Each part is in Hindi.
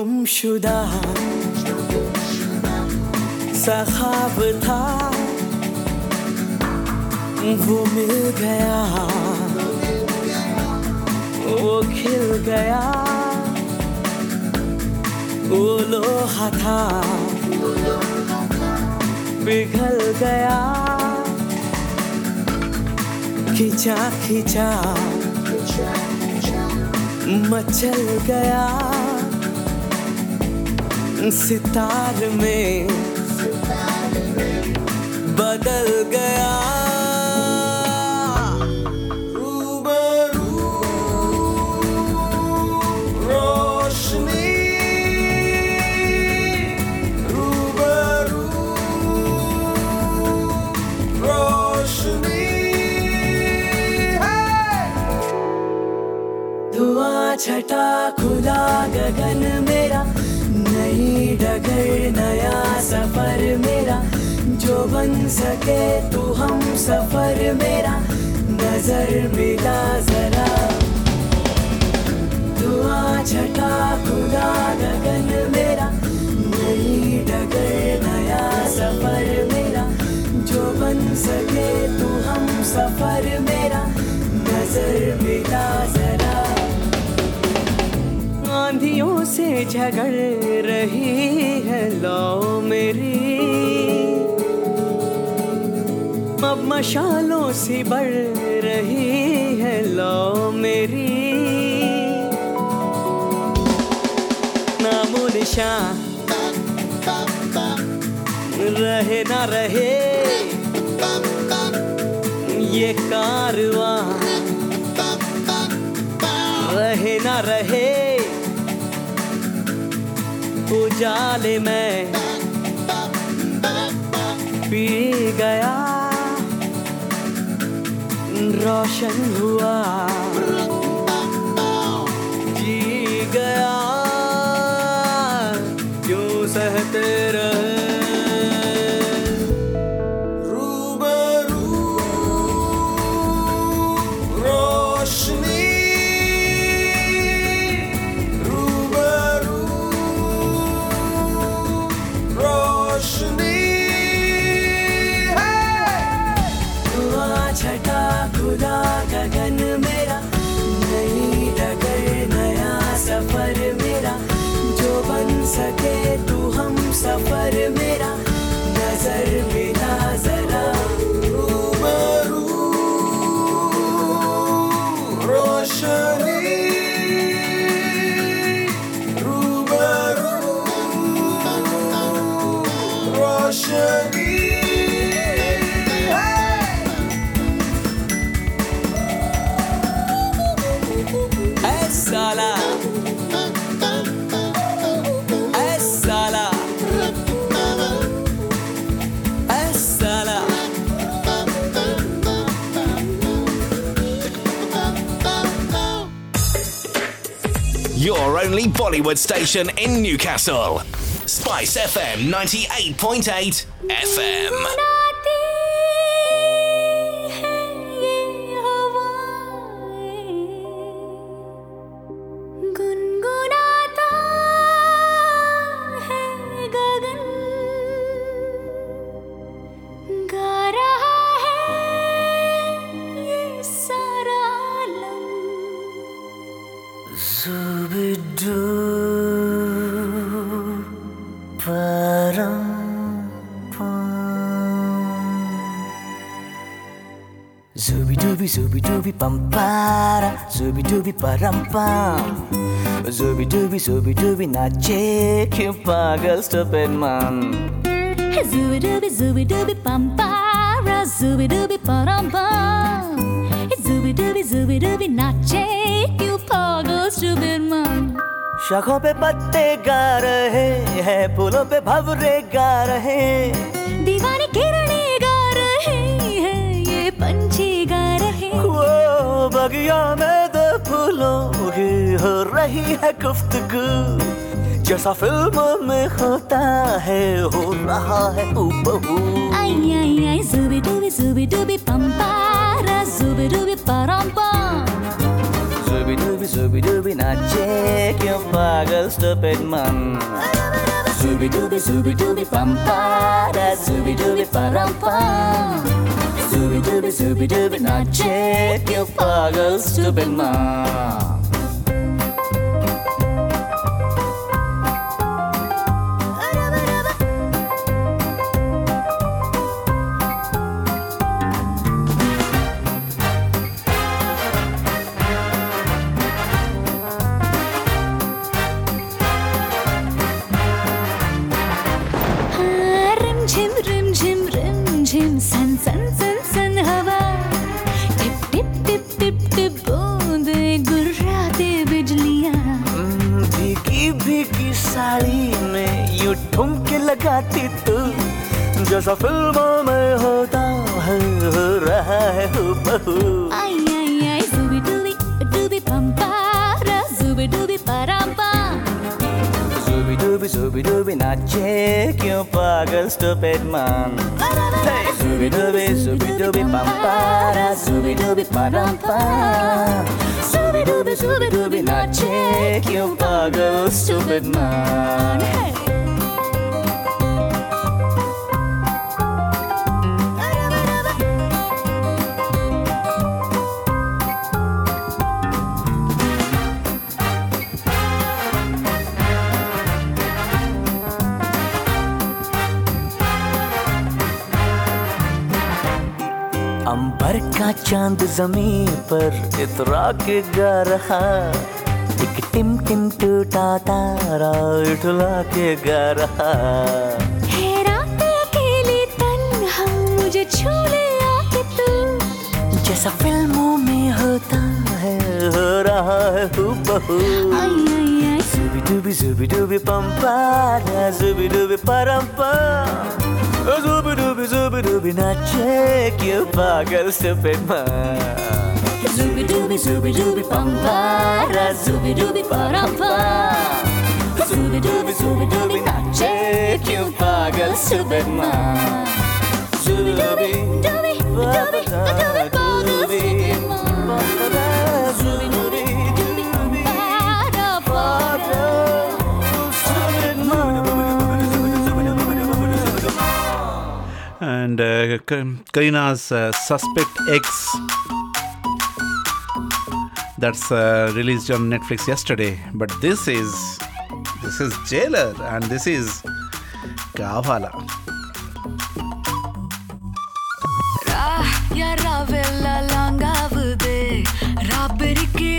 गुमशुदा सखाब था। वो मिल गया। वो खिल गया। वो लोहा था। पिघल गया। खिंचा खिंचा मचल गया। सितार में बदल गया। छटा खुला गगन मेरा मेरा, जो बन सके तू हम सफ़र मेरा, नज़र मिला जरा। धुआँ छटा खुला गगन मेरा, नई डगर नया सफ़र मेरा। जो बन सके तू हम सफ़र मेरा, नज़र मिला जरा। आंधियों से झगड़ रही है लो मेरी। अब मशालों से बढ़ रही है लो मेरी। नामो निशान रहे ना रहे। ये कारवां। रहे ना रहे। उजाले में पी गया। रोशन हुआ। Your only Bollywood station in Newcastle. Spice FM 98.8 FM. No! Zubi dooby zubi dooby pampara Zubi dooby param pam Zubi dooby zubi dooby nache क्यों पागल stupid man Zooby dooby zooby dooby bum para zooby dooby param pam Zooby dooby zooby dooby nache क्यों पागल stupid man शाखों पे पत्ते गा रहे हैं फूलों पे भवरे गा रहे हैं दीवानी किरणे गा रहे बगिया में दो फूलों की हो रही है गुफ्तगू। जैसा फ़िल्मों में होता है हो रहा है हूबहू। आई आई आई zooby dooby param डूबी जुबी डूबी नाचे क्यों पागल स्टूपिड मन जुबी डूबी जुबी डूबी पंपारा जुबी डूबी परम्पा Scooby Dooby, Scooby Dooby, not check your father's stupid man. pa-dum-pa. Scooby-Dooby, Scooby-Dooby, not check your goggles, stupid man. चाँद ज़मीन पर इतरा के गा रहा। एक टिम टिम टूटा तारा उठला के गा रहा। है रात अकेली तन्हा मुझे छू ले आके तू। जैसा फ़िल्मों में होता है हो रहा है हूबहू। जुबी डूबी जुबी डूबी पंपारा जुबी डूबी परम्पा जुबी डूबी जुबी डूबी नाचे you pagal stupid man. Zooby dooby zooby dooby pampara, zooby dooby parampa. Zooby dooby zooby dooby nache, you pagal stupid man. Zooby dooby dooby dooby dooby pagal stupid man. And uh, Karina's uh, Suspect X. That's uh, released on Netflix yesterday. But this is this is Jailer, and this is Kavala. Ravella langavude Rabberiki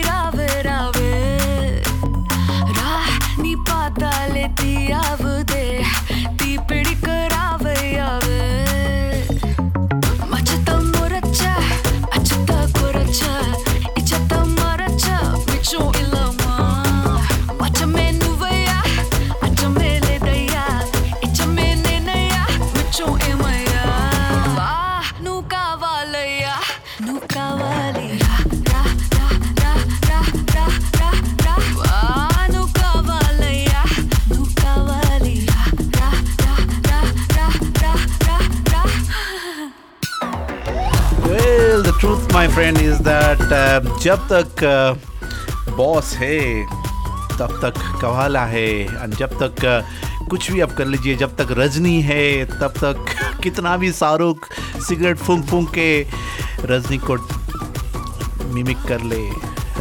rave understand is that जब तक बॉस uh, है तब तक कवाला है। एंड जब तक uh, कुछ भी आप कर लीजिए जब तक रजनी है तब तक कितना भी शाहरुख सिगरेट फूंक फूंक के रजनी को मिमिक कर ले।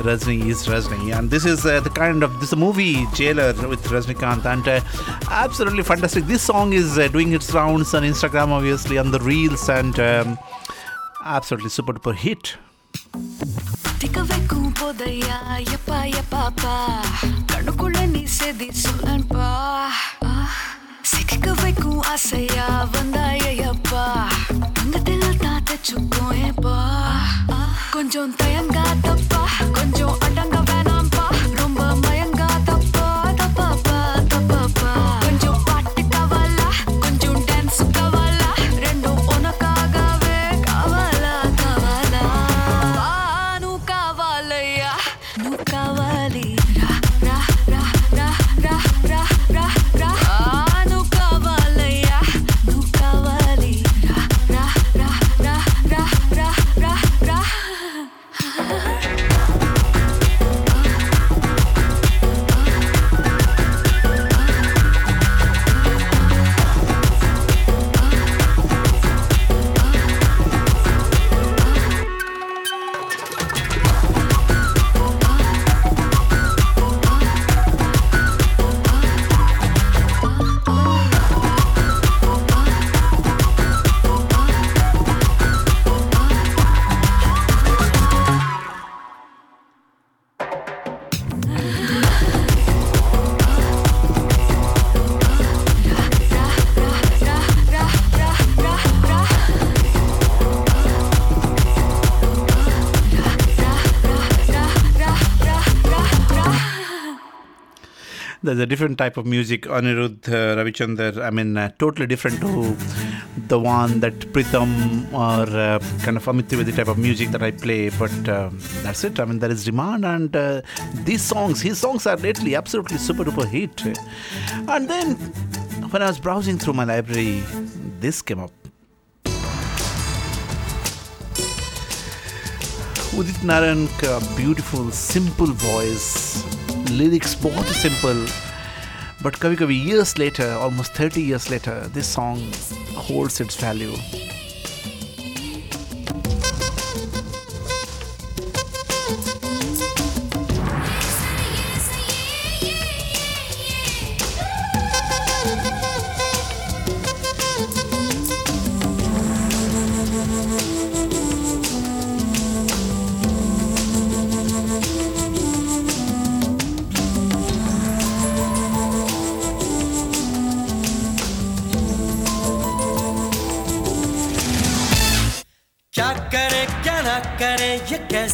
Rajni is Rajni. And this is the kind of this movie Jailer with Rajinikanth and absolutely fantastic this song is doing its rounds on Instagram obviously on the reels and absolutely super tooper hit திக்க வைக்கும் போதையா? எப்பா எப்பாப்பா கண்ணுக்குள்ள நீ செதி சொல்லன்பா. சிக்க வைக்கும் ஆசையா? வந்தாயப்பா தங்கத்தில் தான் தச்சுக்கும் ஏப்பா கொஞ்சம் தயங்காதப்பா. கொஞ்சம் அடங்க there's a different type of music. Anirudh uh, Ravichander, I mean, uh, totally different to the one that Pritham or uh, kind of Amit the type of music that I play. But uh, that's it. I mean, there is demand, and uh, these songs, his songs are lately absolutely super duper hit. And then when I was browsing through my library, this came up. Udit Narank, uh, beautiful, simple voice voice lyrics बहुत ही सिंपल बट कभी कभी years later almost 30 years later this song holds its value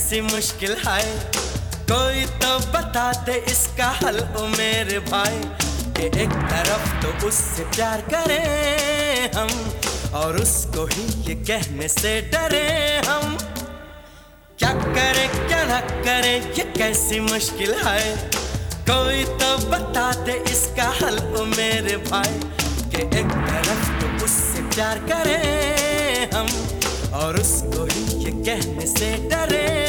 कैसी मुश्किल है। कोई तो बता दे इसका हल, ओ मेरे भाई। कि एक तरफ़ तो उससे प्यार करें हम, और उसको ही ये कहने से डरे हम। क्या करे, क्या ना करे, ये कैसी मुश्किल है। कोई तो बता दे इसका हल, ओ मेरे भाई। कि एक तरफ़ तो उससे प्यार करें हम, और उसको ही ये कहने से डरे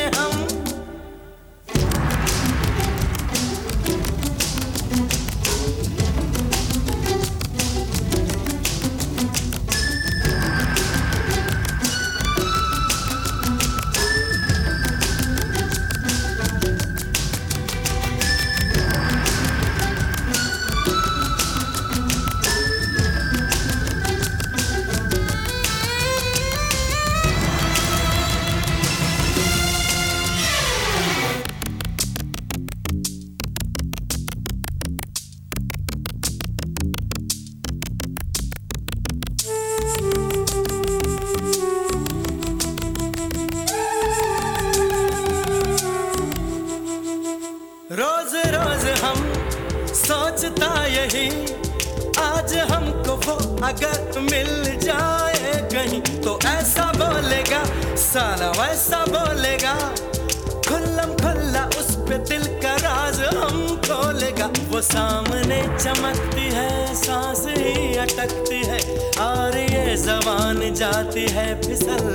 आज हमको वो अगर मिल जाए कहीं तो ऐसा बोलेगा, साला वैसा बोलेगा। खुल्लम खुल्ला उस पे दिल का राज हम खोलेगा। वो सामने चमकती है, सांस ही अटकती है, और ये जबान जाती है फिसल।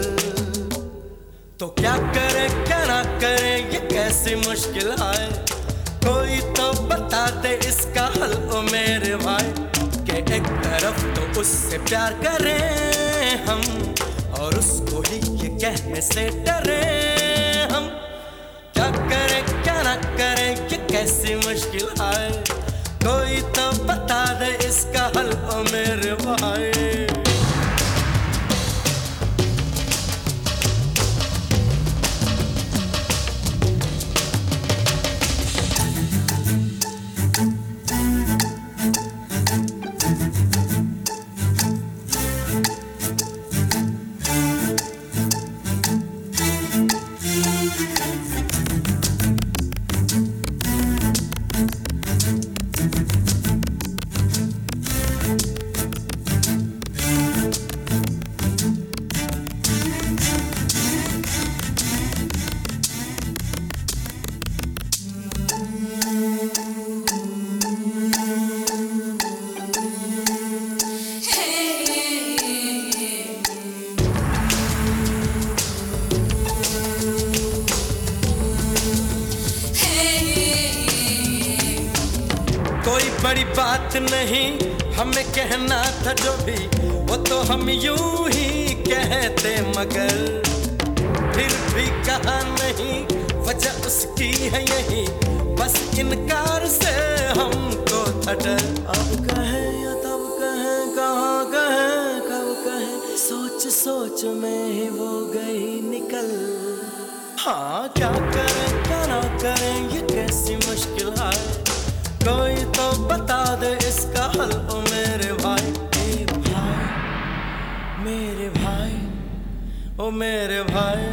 तो क्या करे, क्या ना करे, ये कैसी मुश्किल तो बता दे इसका हल, ओ मेरे भाई, कि एक तरफ़ तो उससे प्यार करें हम, और उसको ही ये कहने से डरे हम। क्या करे, क्या ना करे, ये कैसी मुश्किल आए? कोई तो बता दे इसका हल, ओ मेरे भाई। बात नहीं, हमें कहना था जो भी, वो तो हम यूँ ही कहते, मगर फिर भी कहा नहीं, वजह उसकी है यही, बस इनकार से हमको था डर अब कहे या तब कहे, कहाँ कहे, कब कहे, सोच सोच में ही वो गई निकल। हाँ क्या करें, क्या ना करें, ये कैसी मुश्किल है? कोई तो बता दे इसका हल ओ मेरे भाई ए भाई मेरे भाई ओ मेरे भाई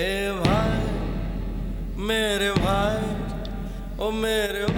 ए भाई मेरे भाई ओ मेरे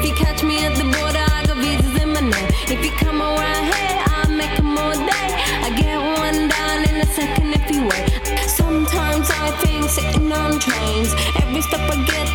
If you catch me at the border, I got visas in my. If you come around here, I'll all day. I get one down in a second if you wait. Sometimes I think sitting on trains. Every step I get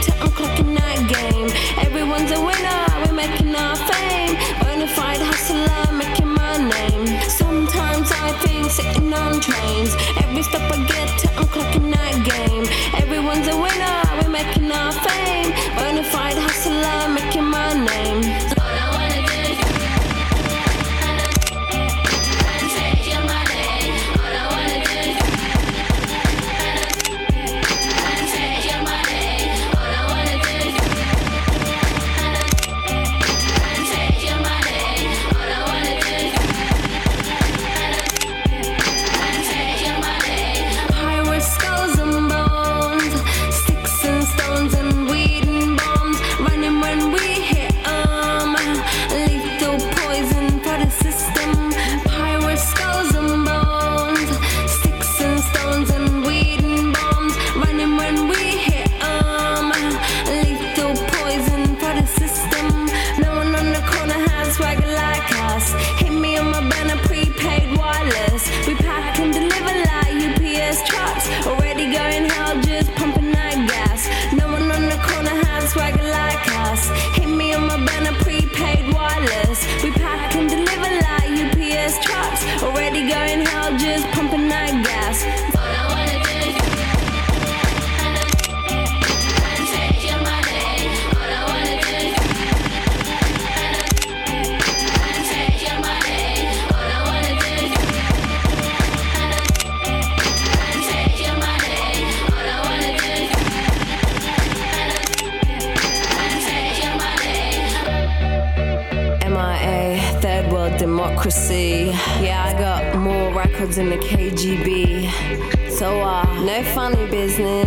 funny business.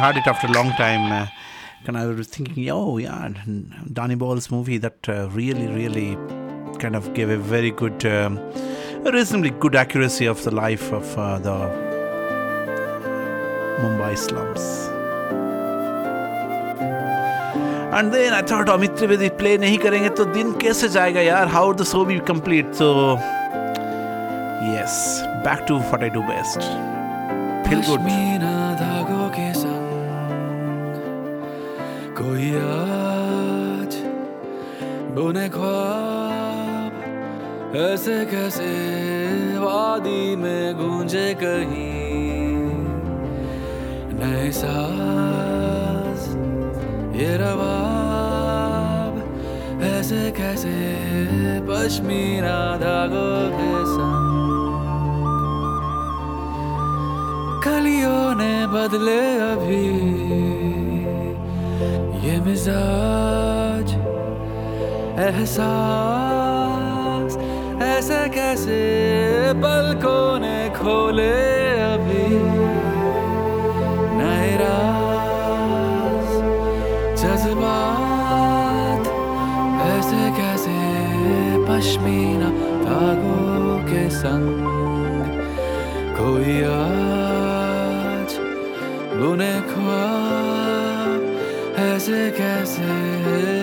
heard it after a long time. Uh, and I was thinking, oh yeah, Danny Ball's movie that uh, really, really kind of gave a very good, um, reasonably good accuracy of the life of uh, the Mumbai slums. And then I thought, oh, Amit Trivedi play nahi karenge to din kaise jayega yaar? How would the show be complete? So, yes, back to what I do best. Feel good. बुने ख्वाब ऐसे कैसे वादी में गूंजे कहीं? नए साज, ये रवाब ऐसे कैसे पश्मीना धागों के संग? कलियों ने बदले अभी ये मिजाज एहसास, ऐसे कैसे पलकों ने खोले अभी? नए राज, जज्बात, ऐसे कैसे पश्मीना धागों के संग? कोई आज बुने ख्वाब ऐसे कैसे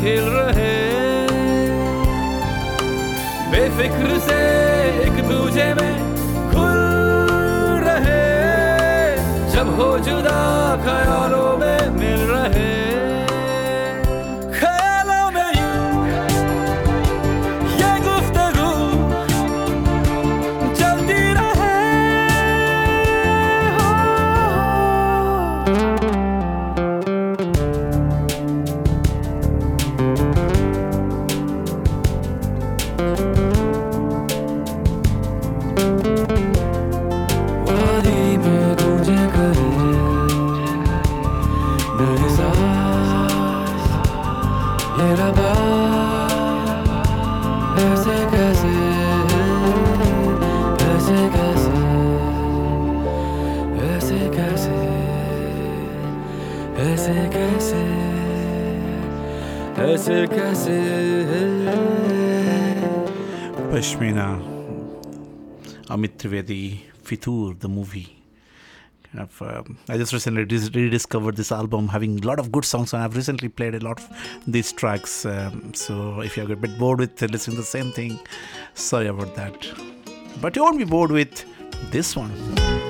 खिल रहे बेफिक्र से एक दूजे में खुल रहे जब हो जुदा ख्यालों में मिल रहे Pashmina, Amit Trivedi, Fitur, the movie. Kind of, um, I just recently dis- rediscovered this album, having a lot of good songs, and I've recently played a lot of these tracks. Um, so if you're a bit bored with listening to the same thing, sorry about that. But you won't be bored with this one.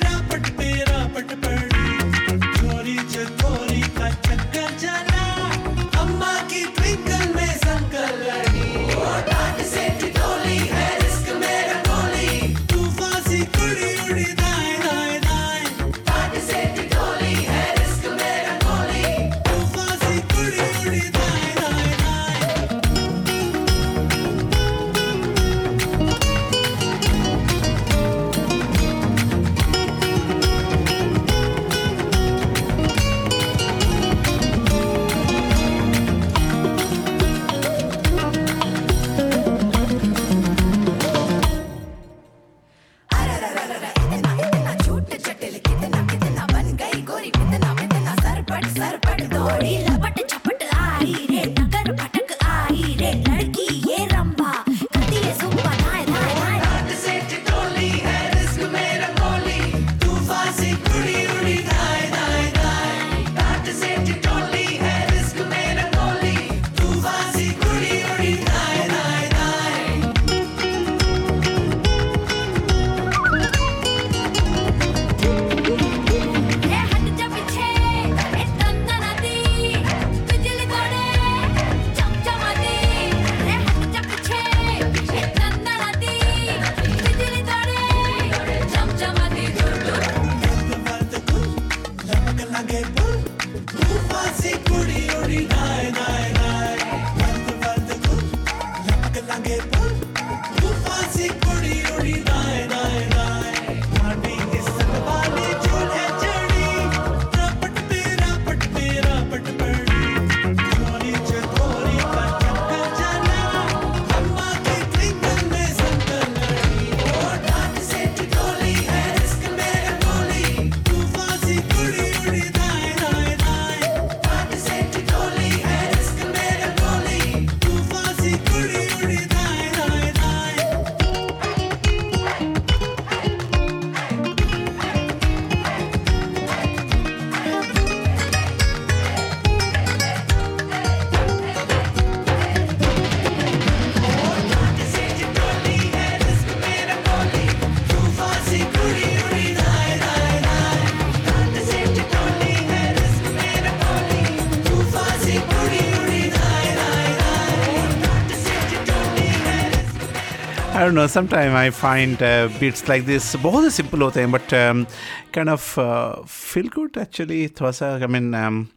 don't know. Sometimes I find uh, beats like this बहुत ही simple होते हैं, but um, kind of uh, feel good actually. थोड़ा सा, I mean, um,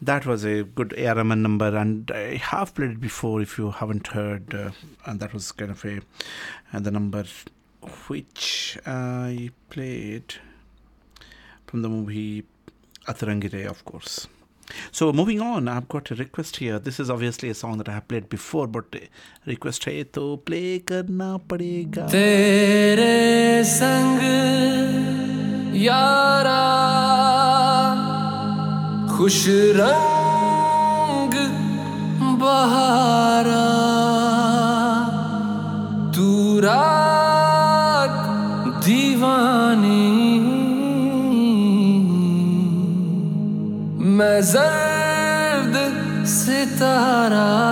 that was a good A.R. Rahman number, and I have played it before. If you haven't heard, uh, and that was kind of a uh, the number which I played from the movie Atarangire, of course. So moving on, I've got a request here. This is obviously a song that I have played before, but uh, request है तो play करना पड़ेगा. तेरे संग यारा खुश रंग बहारा तू रात दीवानी मैं जर्द सितारा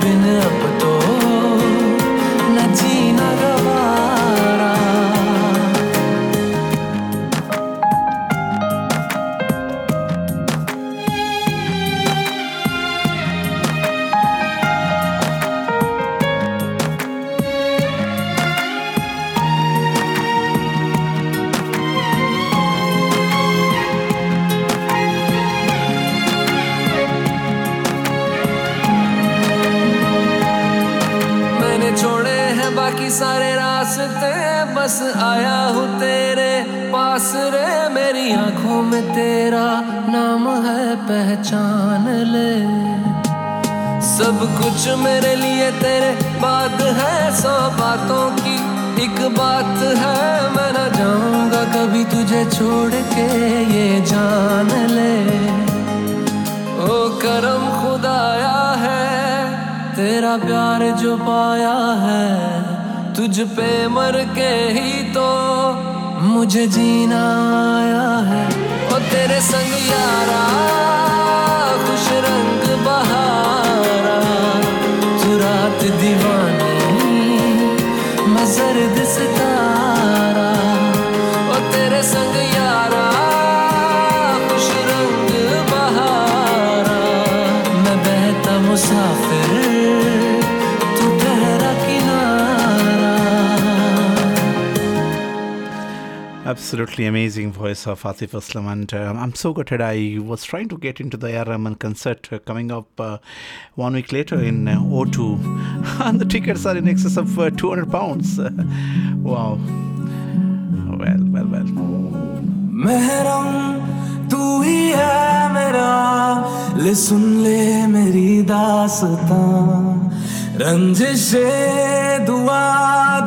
been up, but तुझ पे मर के ही तो मुझे जीना आया है। ओ तेरे संग Absolutely amazing voice of Atif Aslam, and um, I'm so gutted. I was trying to get into the A.R. Rahman concert uh, coming up uh, one week later in uh, O2, and the tickets are in excess of uh, 200 pounds. wow. Well, well, well. महरम तू ही है मेरा ले सुन ले मेरी दासता रंजिशे दुआ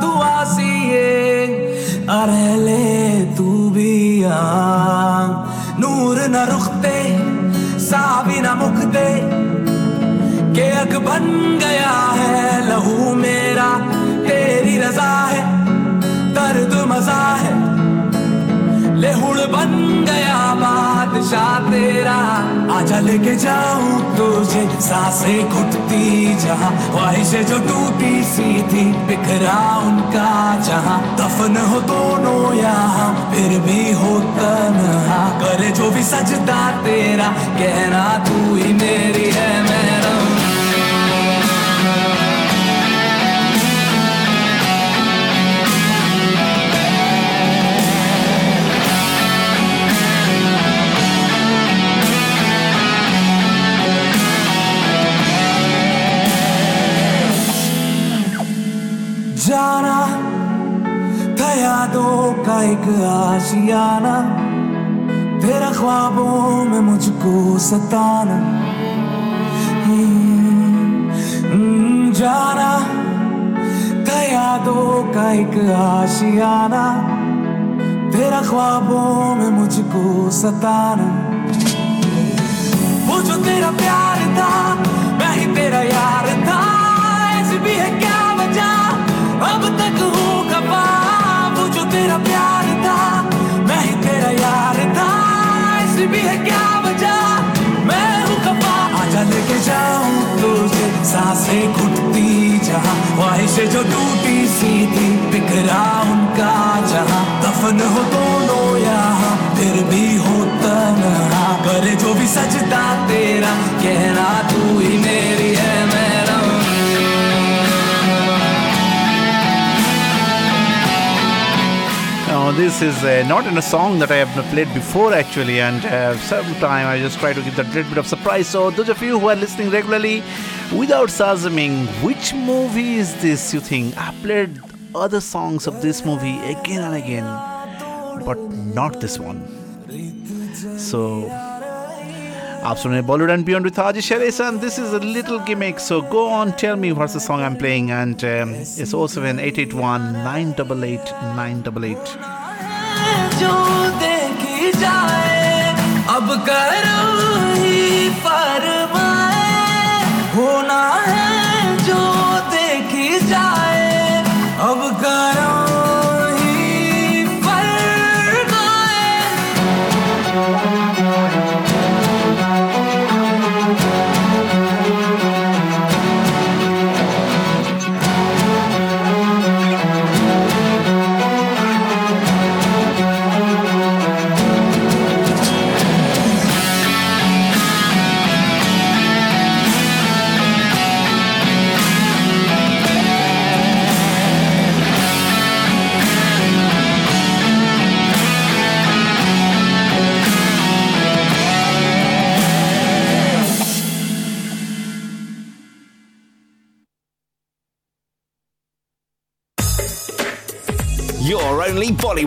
दुआ सी ये अरे ले तू भी आ। नूर न रुखते साबी न मुखते के अग बन गया है लहू मेरा, तेरी रजा है, दर्द मज़ा है। ले हुड़ बन गया बादशाह तेरा। आजा लेके जाऊँ तुझे, साँसें घुटती जहाँ, ख्वाहिशें जो टूटी सी थी, बिखरा उनका जहाँ। दफन हो दोनों यहाँ, फिर भी हो तन्हा। करे जो भी सजदा तेरा, कहना तू ही मेरी है महरम जाना था यादों का एक आशियाना तेरा ख्वाबों में मुझको सताना। हम्म, जाना था यादों का एक आशियाना तेरा ख्वाबों में मुझको सताना। वो जो तेरा प्यार था मैं ही तेरा यार था ऐसी भी है क्या? अब तक हूँ खफा वो जो तेरा प्यार था, मैं ही तेरा यार था। ऐसी भी है क्या वजह? मैं हूँ खफा आजा लेके जाऊँ, तुझे साँसें घुटती जहाँ, ख्वाहिशें जो टूटी सी थी बिखरा उनका जहाँ। दफन हो दोनों यहाँ, फिर भी हो तन्हा। करे जो भी सजदा तेरा, कहना तू ही मेरी है this is uh, not in a song that I have played before actually, and uh, sometime I just try to give that little bit of surprise. So, those of you who are listening regularly, without Sazaming, which movie is this you think? I played other songs of this movie again and again, but not this one. So, आप सुन रहे बॉलीवुड एंड बियॉन्ड विथ आज शरेस and this is a little gimmick so go on tell me what's the song I am playing and it's 07881 988 988 जो देखी जाए अब करो ही फरमाए होना है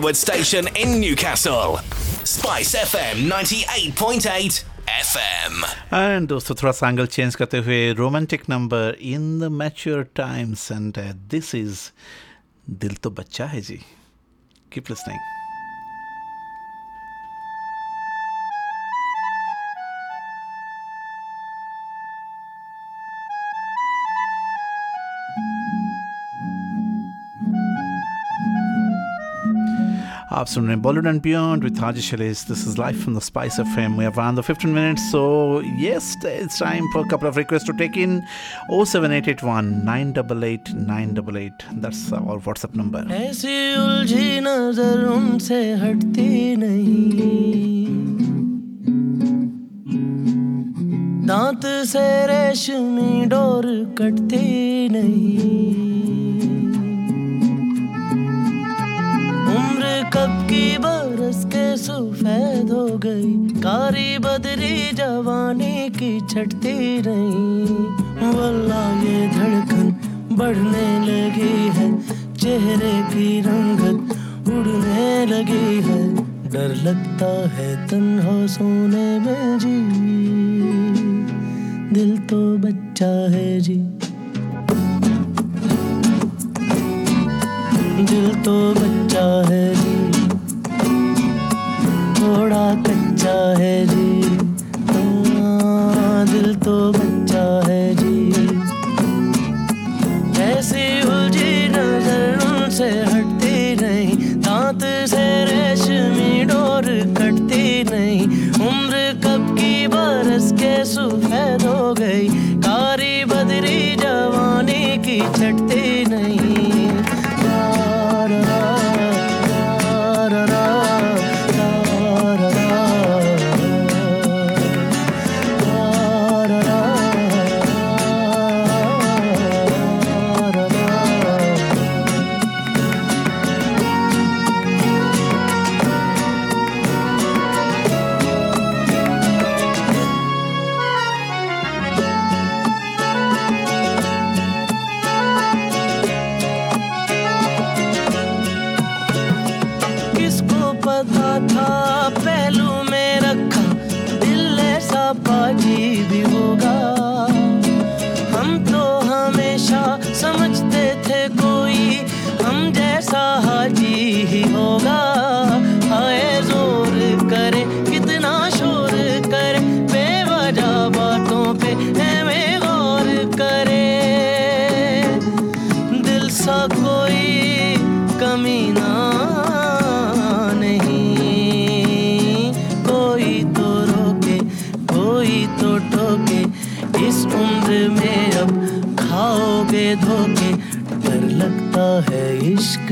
only Bollywood station in Newcastle. Spice FM 98.8 FM. And दोस्तों थोड़ा सा एंगल चेंज करते हुए romantic number in the mature times and this is Dil To Bachcha है जी कीप लिसनिंग आप सुन रहे हैं Bollywood and beyond with Haji शलेस this is life from the Spice FM we have run the 15 minutes so yes it's time for a couple of requests to take in 07881 988 988 that's our whatsapp number ऐसी उलझी नजर उनसे हटती नहीं दांत से रेशमी डोर कटती नहीं कब की बरस के सुफेद हो गई। कारी बदरी जवानी की छटती रही। वल्ला ये धड़कन बढ़ने लगी है। चेहरे की रंगत उड़ने लगी है। डर लगता है तन्हा सोने में जी। दिल तो बच्चा है जी। दिल तो बच्चा है कच्चा है जी। तुम दिल तो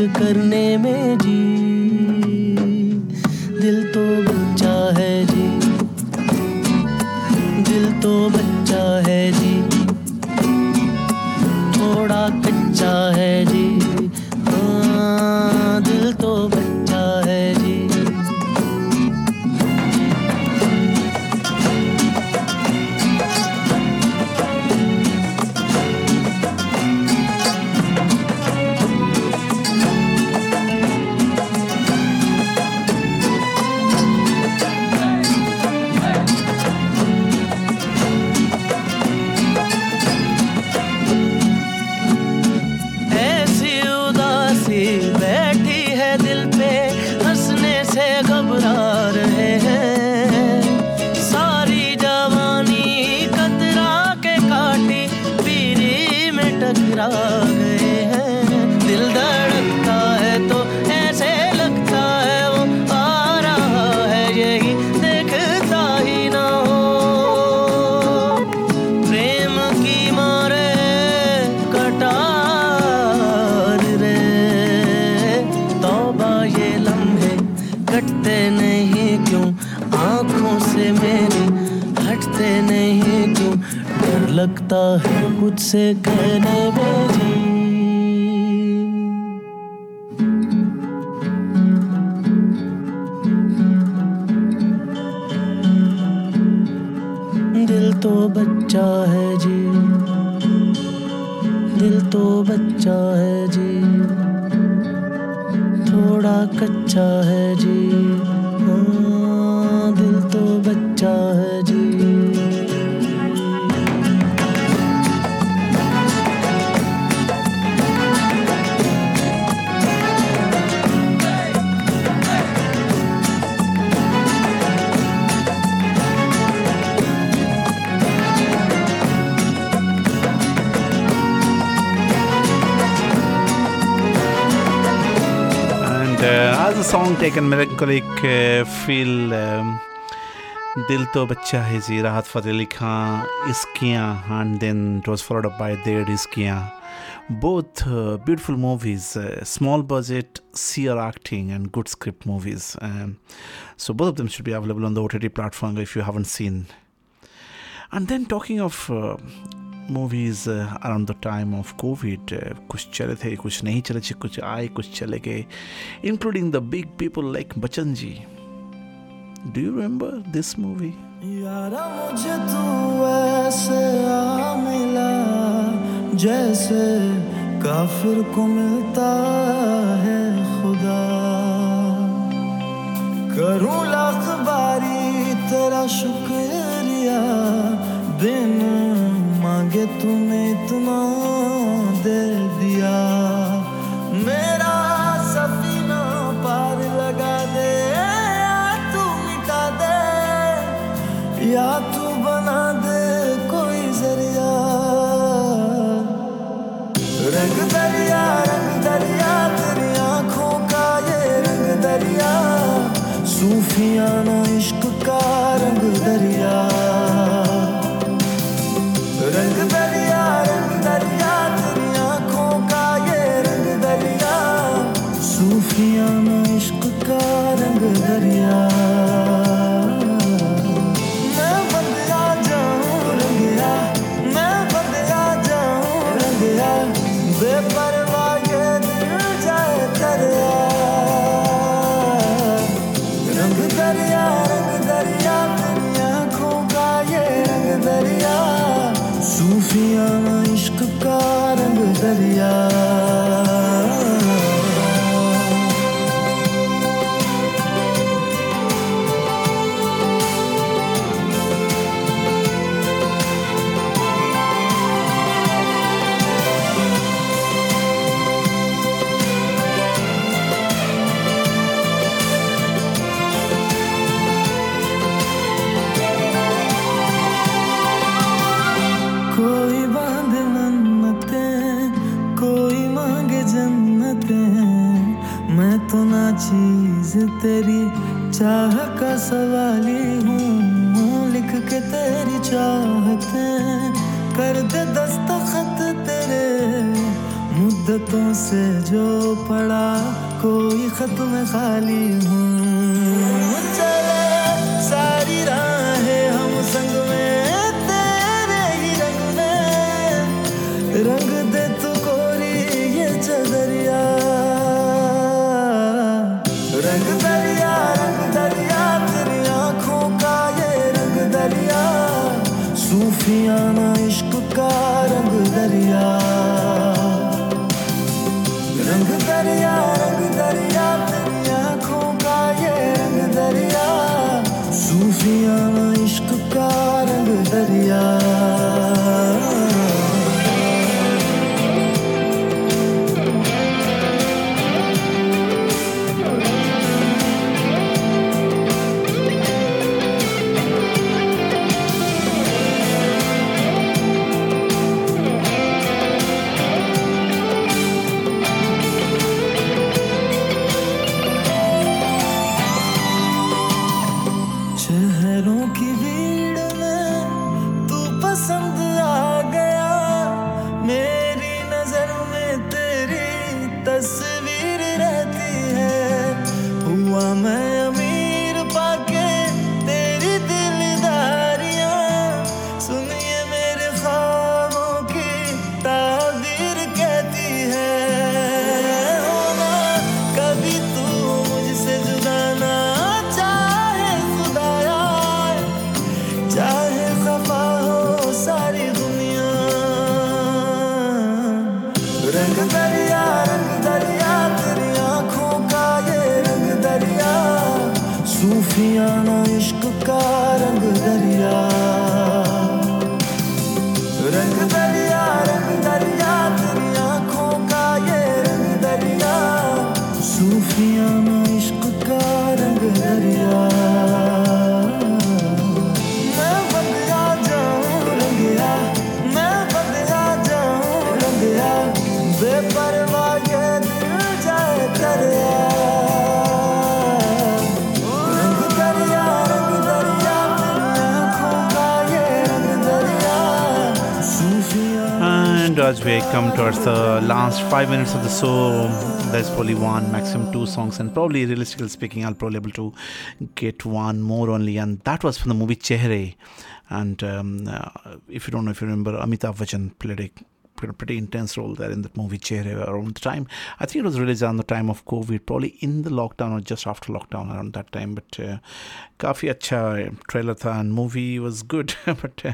करने में जी लगता है कुछ से कहने में जी दिल तो बच्चा है जी। दिल तो बच्चा है एक मेलंकॉलिक फील दिल तो Baccha Hai Ji Rahat Fateh Ali Khan Ishqiya and then it was followed up by their Ishqiya both beautiful movies, small budget CR acting and good script movies. So both of them should be available on the OTT platform if you haven't seen. And then talking of movies around the time of COVID कुछ चले थे, कुछ नहीं चले थे कुछ आए, कुछ चले गए including the big people like Bachchan ji. Do you remember this movie मुझे तू ऐसे आ मिला, जैसे काफिर को मिलता है खुदा। करूँ लाख बारी तेरा शुक्रिया बिन मांगे तूने इतना दे दिया। मेरा सफीना पार लगा दे, या तू मिटा दे, या तू बना दे कोई ज़रिया। रंग दरिया रंग दरिया, तेरी आँखों का ये रंग दरिया। सूफियाना कोई खत में खाली शहरों की come towards the last five minutes of the show, there's probably one, maximum two songs, and probably realistically speaking, I'll probably be able to get one more only, and that was from the movie Chehre. And um, uh, if you don't know, if you remember, Amitabh Bachchan played a pretty intense role there in that movie Chehre around the time. I think it was released around the time of COVID, probably in the lockdown or just after lockdown around that time. But uh, काफ़ी अच्छा trailer था and movie was good, but uh,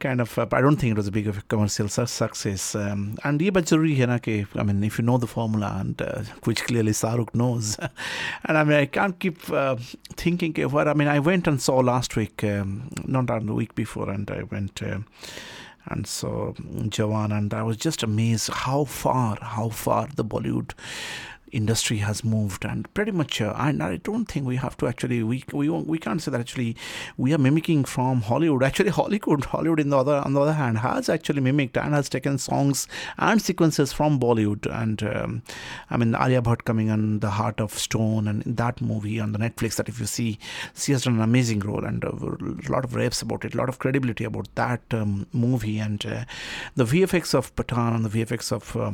kind of uh, I don't think it was a big of a commercial su- success. Um, and ये बात जरूरी है ना कि I mean if you know the formula and uh, which clearly Saruk knows, and I mean I can't keep uh, thinking of what I mean I went and saw last week, um, not on the week before, and I went. Uh, and so Jawan, and I was just amazed how far, how far the Bollywood industry has moved and pretty much uh, and I don't think we have to actually we we we can't say that actually we are mimicking from Hollywood. Actually Hollywood Hollywood in the other on the other hand has actually mimicked and has taken songs and sequences from Bollywood. And um, I mean Arya Bhatt coming on the Heart of Stone and that movie on the Netflix that if you see she has done an amazing role and uh, a lot of raves about it a lot of credibility about that um, movie. And uh, the VFX of Patan and the VFX of uh,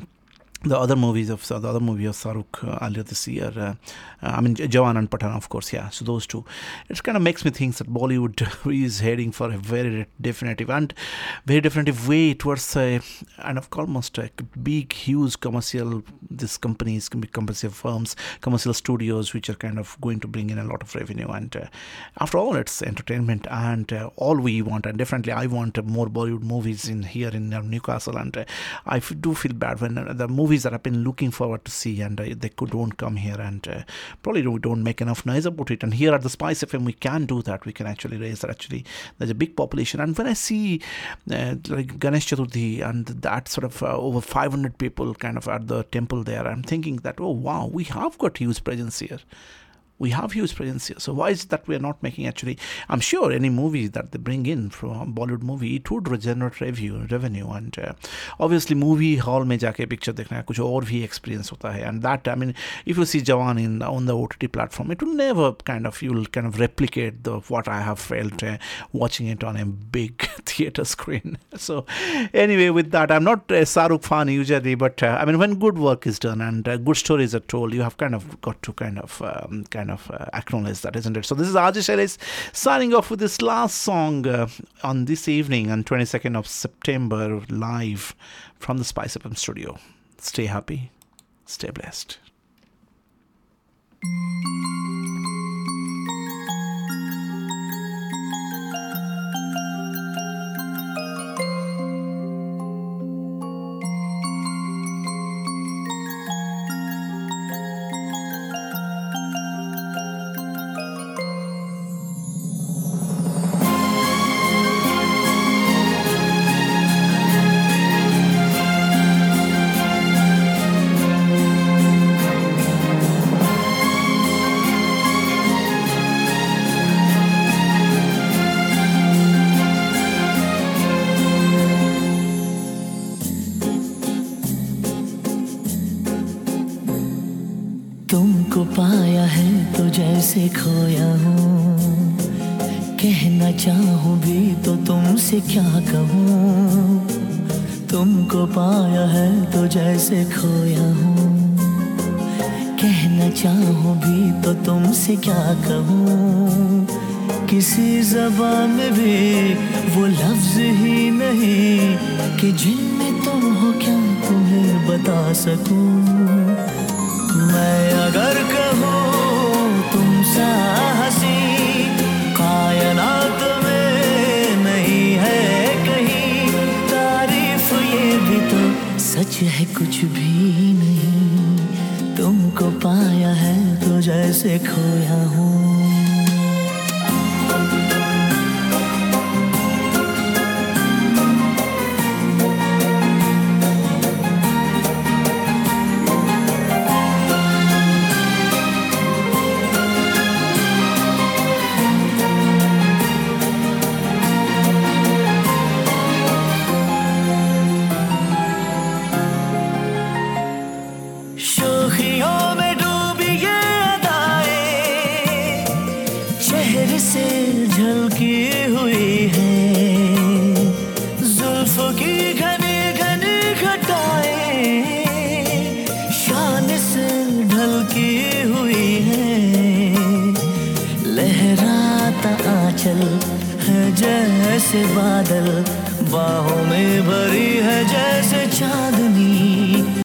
the other movies of the other movie of Saruk uh, earlier this year. Uh, uh, I mean, Jawan and Pathan, of course, yeah. So those two. It kind of makes me think that Bollywood is heading for a very definitive and very definitive way towards a and of almost a big, huge commercial. These companies can be commercial firms, commercial studios, which are kind of going to bring in a lot of revenue. And uh, after all, it's entertainment, and uh, all we want, and definitely I want more Bollywood movies in here in Newcastle. And I do feel bad when the movies that I've been looking forward to see, and uh, they could don't come here, and uh, probably don't, don't make enough noise about it. And here at the Spice FM, we can do that. We can actually raise that. Actually, there's a big population, and when I see uh, like Ganesh Chaturthi and that sort of uh, over 500 people kind of at the temple there, I'm thinking that oh wow, we have got huge presence here we have huge presence here. So why is it that we are not making actually? I'm sure any movie that they bring in from Bollywood movie, it would generate revenue, revenue, and uh, obviously movie hall में जाके picture देखना है कुछ और भी experience होता है. And that I mean, if you see Jawan in on the OTT platform, it will never kind of you'll kind of replicate the what I have felt uh, watching it on a big theater screen. So anyway, with that, I'm not a Saruk fan usually, but uh, I mean, when good work is done and uh, good stories are told, you have kind of got to kind of um, kind of uh, acknowledge that, isn't it? So this is Ajay Shailesh signing off with this last song uh, on this evening on 22nd of September live from the Spice FM studio. Stay happy, stay blessed. खोया हूँ। कहना चाहूँ भी तो तुमसे क्या कहूँ? तुमको पाया है तो जैसे खोया हूँ। कहना चाहूँ भी तो तुमसे क्या कहूँ? किसी जबान में भी वो लफ्ज ही नहीं कि जिनमें तुम हो क्या तुम्हें बता सकूँ? मैं अगर है कुछ भी नहीं। तुमको पाया है तो जैसे खोया हूँ।